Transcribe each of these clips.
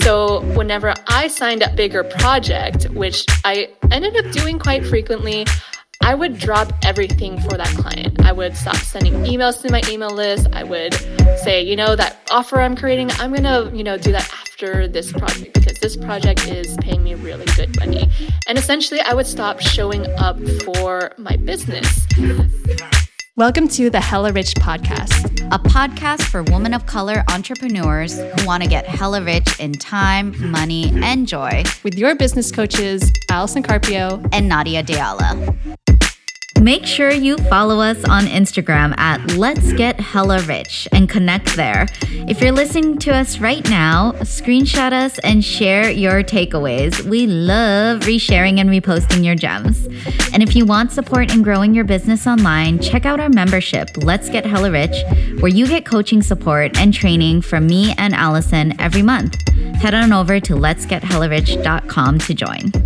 So, whenever I signed up bigger project, which I ended up doing quite frequently, I would drop everything for that client. I would stop sending emails to my email list. I would say, you know, that offer I'm creating, I'm going to, you know, do that after this project because this project is paying me really good money. And essentially, I would stop showing up for my business. Welcome to the Hella Rich podcast, a podcast for women of color entrepreneurs who want to get hella rich in time, money, and joy. With your business coaches, Allison Carpio and Nadia Diala. Make sure you follow us on Instagram at Let's Get Hella Rich and connect there. If you're listening to us right now, screenshot us and share your takeaways. We love resharing and reposting your gems. And if you want support in growing your business online, check out our membership, Let's Get Hella Rich, where you get coaching support and training from me and Allison every month. Head on over to letsgethellarich.com to join.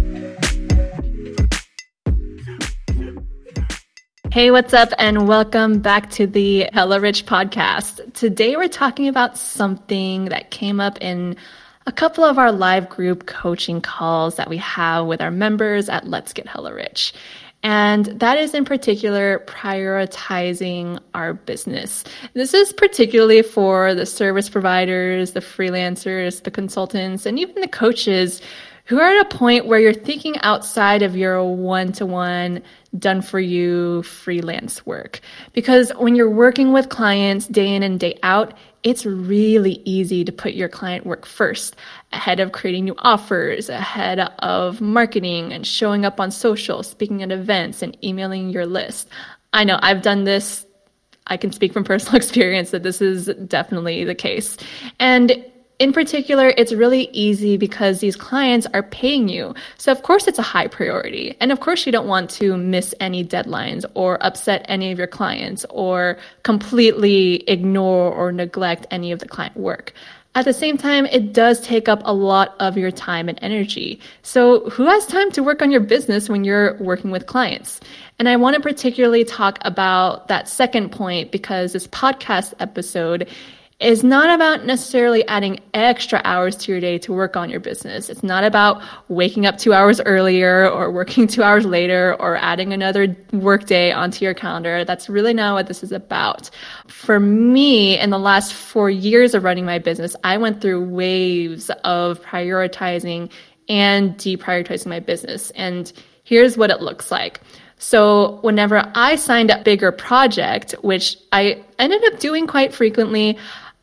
Hey, what's up, and welcome back to the Hella Rich podcast. Today, we're talking about something that came up in a couple of our live group coaching calls that we have with our members at Let's Get Hella Rich. And that is in particular prioritizing our business. This is particularly for the service providers, the freelancers, the consultants, and even the coaches who are at a point where you're thinking outside of your one to one done for you freelance work. Because when you're working with clients day in and day out, it's really easy to put your client work first ahead of creating new offers, ahead of marketing and showing up on social, speaking at events, and emailing your list. I know I've done this. I can speak from personal experience that this is definitely the case. And in particular, it's really easy because these clients are paying you. So, of course, it's a high priority. And of course, you don't want to miss any deadlines or upset any of your clients or completely ignore or neglect any of the client work. At the same time, it does take up a lot of your time and energy. So, who has time to work on your business when you're working with clients? And I want to particularly talk about that second point because this podcast episode is not about necessarily adding extra hours to your day to work on your business. It's not about waking up two hours earlier or working two hours later or adding another work day onto your calendar. That's really not what this is about. For me, in the last four years of running my business, I went through waves of prioritizing and deprioritizing my business. And here's what it looks like. So whenever I signed up bigger project, which I ended up doing quite frequently,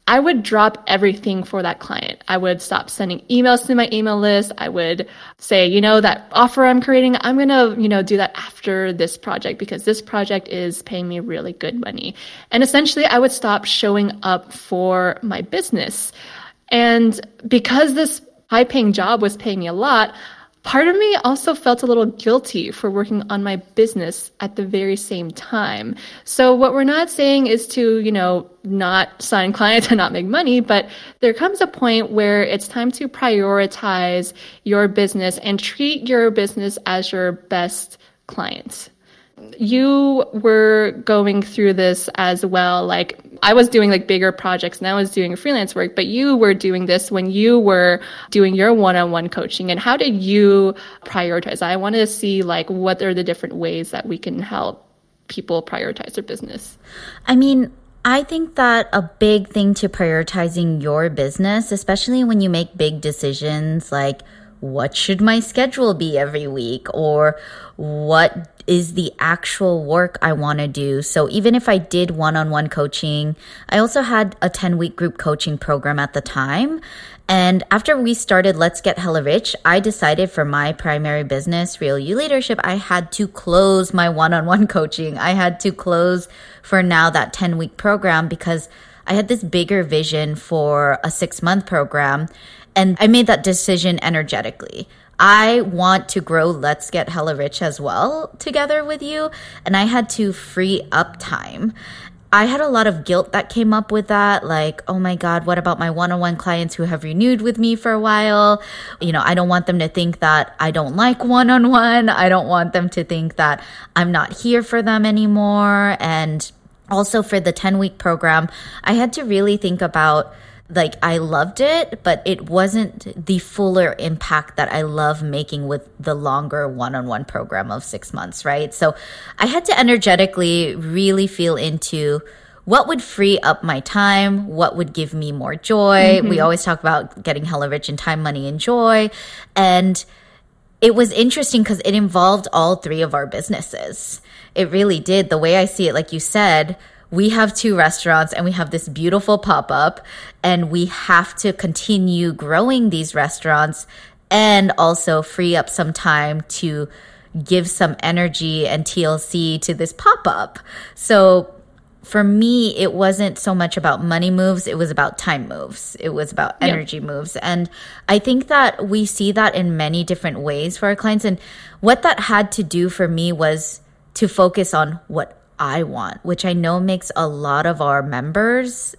I would drop everything for that client. I would stop sending emails to my email list. I would say, you know, that offer I'm creating, I'm going to, you know, do that after this project because this project is paying me really good money. And essentially, I would stop showing up for my business. And because this high paying job was paying me a lot, Part of me also felt a little guilty for working on my business at the very same time. So what we're not saying is to, you know, not sign clients and not make money, but there comes a point where it's time to prioritize your business and treat your business as your best client you were going through this as well. Like I was doing like bigger projects and I was doing freelance work, but you were doing this when you were doing your one-on-one coaching. And how did you prioritize? I want to see like what are the different ways that we can help people prioritize their business. I mean, I think that a big thing to prioritizing your business, especially when you make big decisions like what should my schedule be every week or what is the actual work I want to do. So even if I did one on one coaching, I also had a 10 week group coaching program at the time. And after we started Let's Get Hella Rich, I decided for my primary business, Real You Leadership, I had to close my one on one coaching. I had to close for now that 10 week program because I had this bigger vision for a six month program. And I made that decision energetically. I want to grow Let's Get Hella Rich as well together with you. And I had to free up time. I had a lot of guilt that came up with that. Like, oh my God, what about my one on one clients who have renewed with me for a while? You know, I don't want them to think that I don't like one on one. I don't want them to think that I'm not here for them anymore. And also for the 10 week program, I had to really think about like I loved it, but it wasn't the fuller impact that I love making with the longer one on one program of six months, right? So I had to energetically really feel into what would free up my time, what would give me more joy. Mm-hmm. We always talk about getting hella rich in time, money, and joy. And it was interesting because it involved all three of our businesses. It really did. The way I see it, like you said, we have two restaurants and we have this beautiful pop up, and we have to continue growing these restaurants and also free up some time to give some energy and TLC to this pop up. So for me, it wasn't so much about money moves, it was about time moves. It was about energy moves. And I think that we see that in many different ways for our clients. And what that had to do for me was to focus on what I want, which I know makes a lot of our members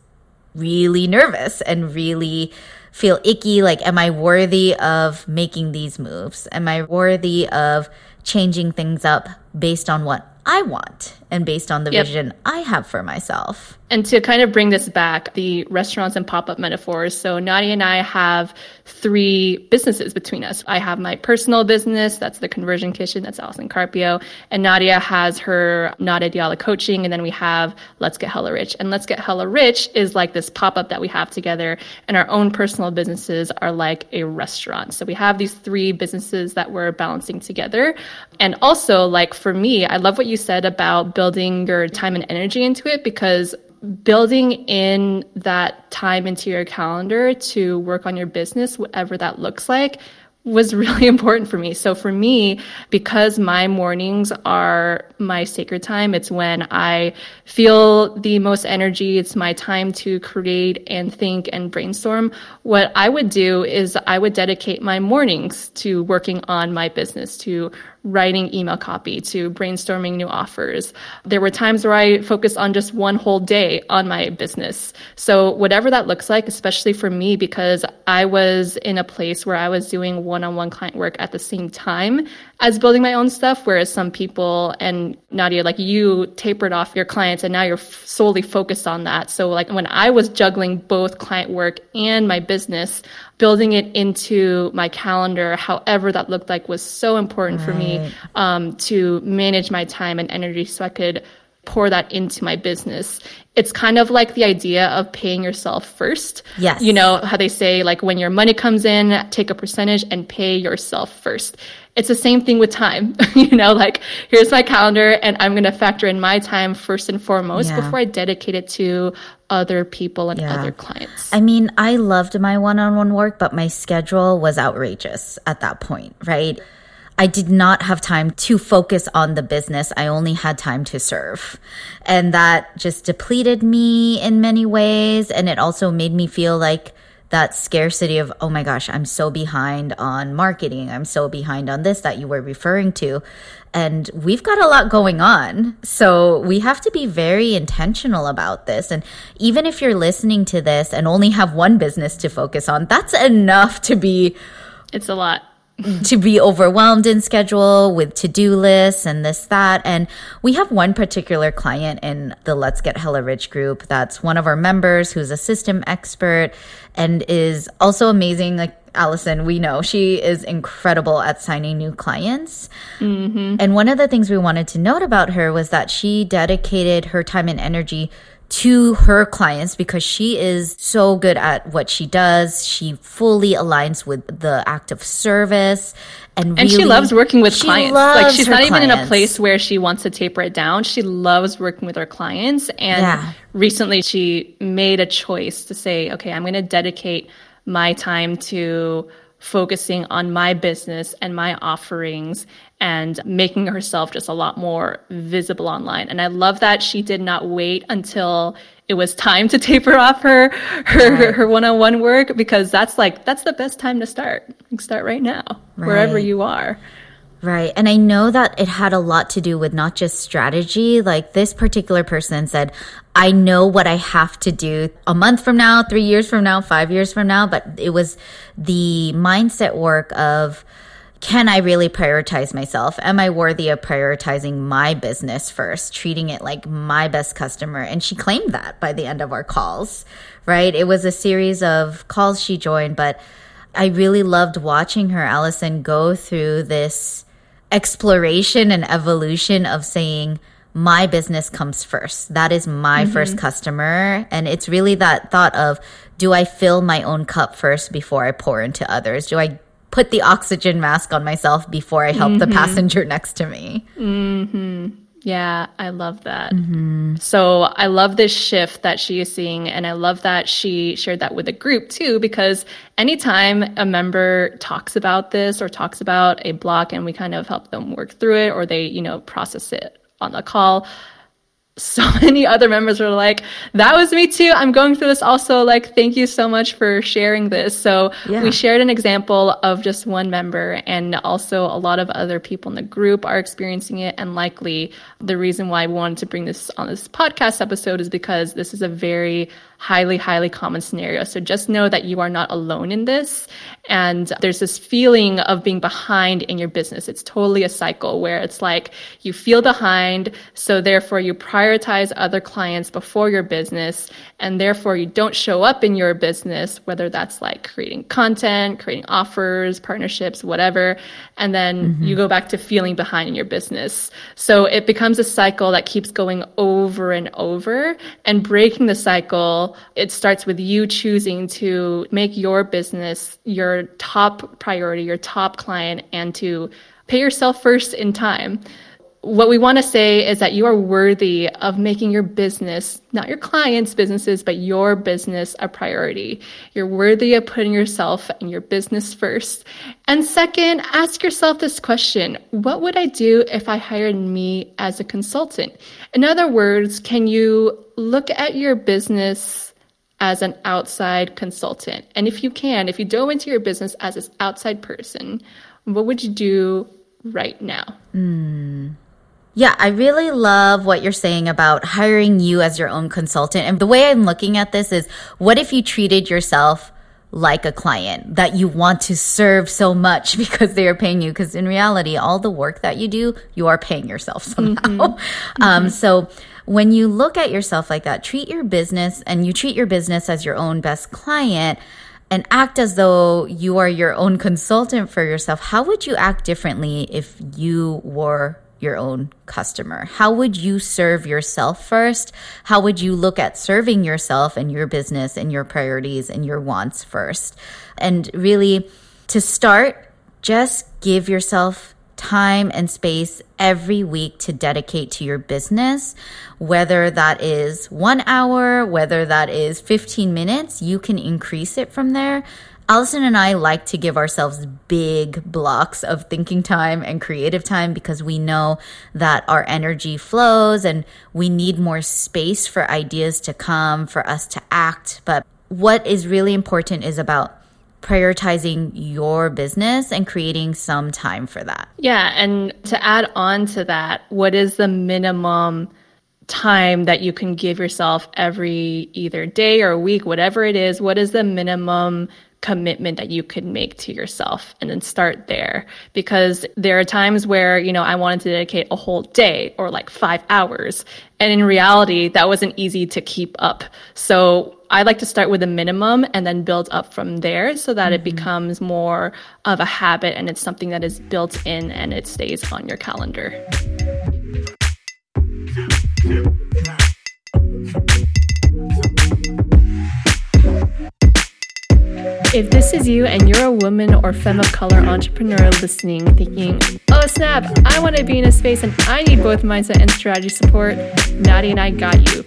really nervous and really feel icky. Like, am I worthy of making these moves? Am I worthy of changing things up based on what I want and based on the yep. vision I have for myself? And to kind of bring this back, the restaurants and pop up metaphors. So, Nadia and I have three businesses between us. I have my personal business, that's the conversion kitchen, that's Allison Carpio. And Nadia has her Nadia Diala coaching. And then we have Let's Get Hella Rich. And Let's Get Hella Rich is like this pop up that we have together. And our own personal businesses are like a restaurant. So, we have these three businesses that we're balancing together. And also, like for me, I love what you said about building your time and energy into it because building in that time into your calendar to work on your business, whatever that looks like, was really important for me. So for me, because my mornings are my sacred time, it's when I feel the most energy. It's my time to create and think and brainstorm. What I would do is I would dedicate my mornings to working on my business, to writing email copy to brainstorming new offers. There were times where I focused on just one whole day on my business. So, whatever that looks like, especially for me, because I was in a place where I was doing one on one client work at the same time as building my own stuff, whereas some people and Nadia, like you tapered off your clients and now you're f- solely focused on that. So, like when I was juggling both client work and my business, building it into my calendar, however that looked like, was so important right. for me um, to manage my time and energy so I could pour that into my business. It's kind of like the idea of paying yourself first. Yes. You know how they say, like, when your money comes in, take a percentage and pay yourself first. It's the same thing with time. you know, like, here's my calendar, and I'm going to factor in my time first and foremost yeah. before I dedicate it to other people and yeah. other clients. I mean, I loved my one on one work, but my schedule was outrageous at that point, right? I did not have time to focus on the business. I only had time to serve. And that just depleted me in many ways. And it also made me feel like that scarcity of, oh my gosh, I'm so behind on marketing. I'm so behind on this that you were referring to. And we've got a lot going on. So we have to be very intentional about this. And even if you're listening to this and only have one business to focus on, that's enough to be. It's a lot to be overwhelmed in schedule with to-do lists and this that and we have one particular client in the let's get hella rich group that's one of our members who's a system expert and is also amazing like Allison, we know she is incredible at signing new clients. Mm-hmm. And one of the things we wanted to note about her was that she dedicated her time and energy to her clients because she is so good at what she does. She fully aligns with the act of service and, and really, she loves working with clients. Like she's not even in a place where she wants to taper it down. She loves working with her clients. And yeah. recently she made a choice to say, okay, I'm going to dedicate my time to focusing on my business and my offerings and making herself just a lot more visible online. And I love that she did not wait until it was time to taper off her her right. her one-on-one work because that's like that's the best time to start. start right now, right. wherever you are. Right. And I know that it had a lot to do with not just strategy. Like this particular person said, I know what I have to do a month from now, three years from now, five years from now. But it was the mindset work of, can I really prioritize myself? Am I worthy of prioritizing my business first, treating it like my best customer? And she claimed that by the end of our calls, right? It was a series of calls she joined, but I really loved watching her, Allison, go through this exploration and evolution of saying, my business comes first. That is my mm-hmm. first customer. And it's really that thought of, do I fill my own cup first before I pour into others? Do I put the oxygen mask on myself before I help mm-hmm. the passenger next to me? Mm-hmm. Yeah, I love that. Mm-hmm. So I love this shift that she is seeing. And I love that she shared that with the group too, because anytime a member talks about this or talks about a block and we kind of help them work through it or they, you know, process it on the call, so many other members were like, that was me too. I'm going through this also. Like, thank you so much for sharing this. So yeah. we shared an example of just one member and also a lot of other people in the group are experiencing it. And likely the reason why we wanted to bring this on this podcast episode is because this is a very highly, highly common scenario. So just know that you are not alone in this. And there's this feeling of being behind in your business. It's totally a cycle where it's like you feel behind. So therefore you prioritize other clients before your business. And therefore you don't show up in your business, whether that's like creating content, creating offers, partnerships, whatever. And then mm-hmm. you go back to feeling behind in your business. So it becomes a cycle that keeps going over and over and breaking the cycle it starts with you choosing to make your business your top priority, your top client, and to pay yourself first in time. What we want to say is that you are worthy of making your business, not your clients' businesses, but your business a priority. You're worthy of putting yourself and your business first. And second, ask yourself this question What would I do if I hired me as a consultant? In other words, can you look at your business as an outside consultant? And if you can, if you dove into your business as an outside person, what would you do right now? Mm. Yeah, I really love what you're saying about hiring you as your own consultant. And the way I'm looking at this is what if you treated yourself like a client that you want to serve so much because they are paying you. Because in reality, all the work that you do, you are paying yourself somehow. Mm-hmm. Um, mm-hmm. So when you look at yourself like that, treat your business and you treat your business as your own best client and act as though you are your own consultant for yourself. How would you act differently if you were your own customer? How would you serve yourself first? How would you look at serving yourself and your business and your priorities and your wants first? And really, to start, just give yourself time and space every week to dedicate to your business, whether that is one hour, whether that is 15 minutes, you can increase it from there. Allison and I like to give ourselves big blocks of thinking time and creative time because we know that our energy flows and we need more space for ideas to come, for us to act. But what is really important is about prioritizing your business and creating some time for that. Yeah. And to add on to that, what is the minimum? time that you can give yourself every either day or week, whatever it is, what is the minimum commitment that you could make to yourself and then start there because there are times where you know I wanted to dedicate a whole day or like 5 hours and in reality that wasn't easy to keep up so I like to start with a minimum and then build up from there so that mm-hmm. it becomes more of a habit and it's something that is built in and it stays on your calendar. If this is you and you're a woman or femme of color entrepreneur listening, thinking, oh snap, I want to be in a space and I need both mindset and strategy support, Nadia and I got you.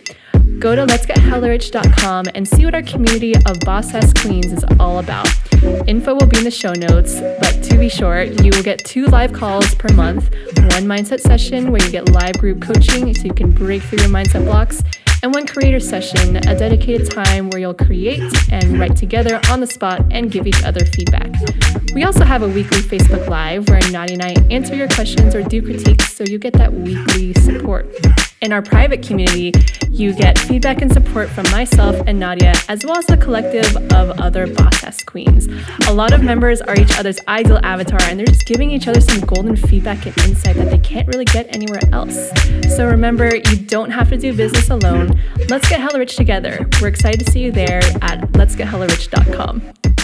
Go to letsgethellarich.com and see what our community of boss ass queens is all about. Info will be in the show notes, but to be short, you will get two live calls per month one mindset session where you get live group coaching so you can break through your mindset blocks and one creator session, a dedicated time where you'll create and write together on the spot and give each other feedback. We also have a weekly Facebook Live where Nadia and I answer your questions or do critiques so you get that weekly support. In our private community, you get feedback and support from myself and Nadia, as well as a collective of other boss ass queens. A lot of members are each other's ideal avatar, and they're just giving each other some golden feedback and insight that they can't really get anywhere else. So remember, you don't have to do business alone. Let's get hella rich together. We're excited to see you there at letsgethellarich.com.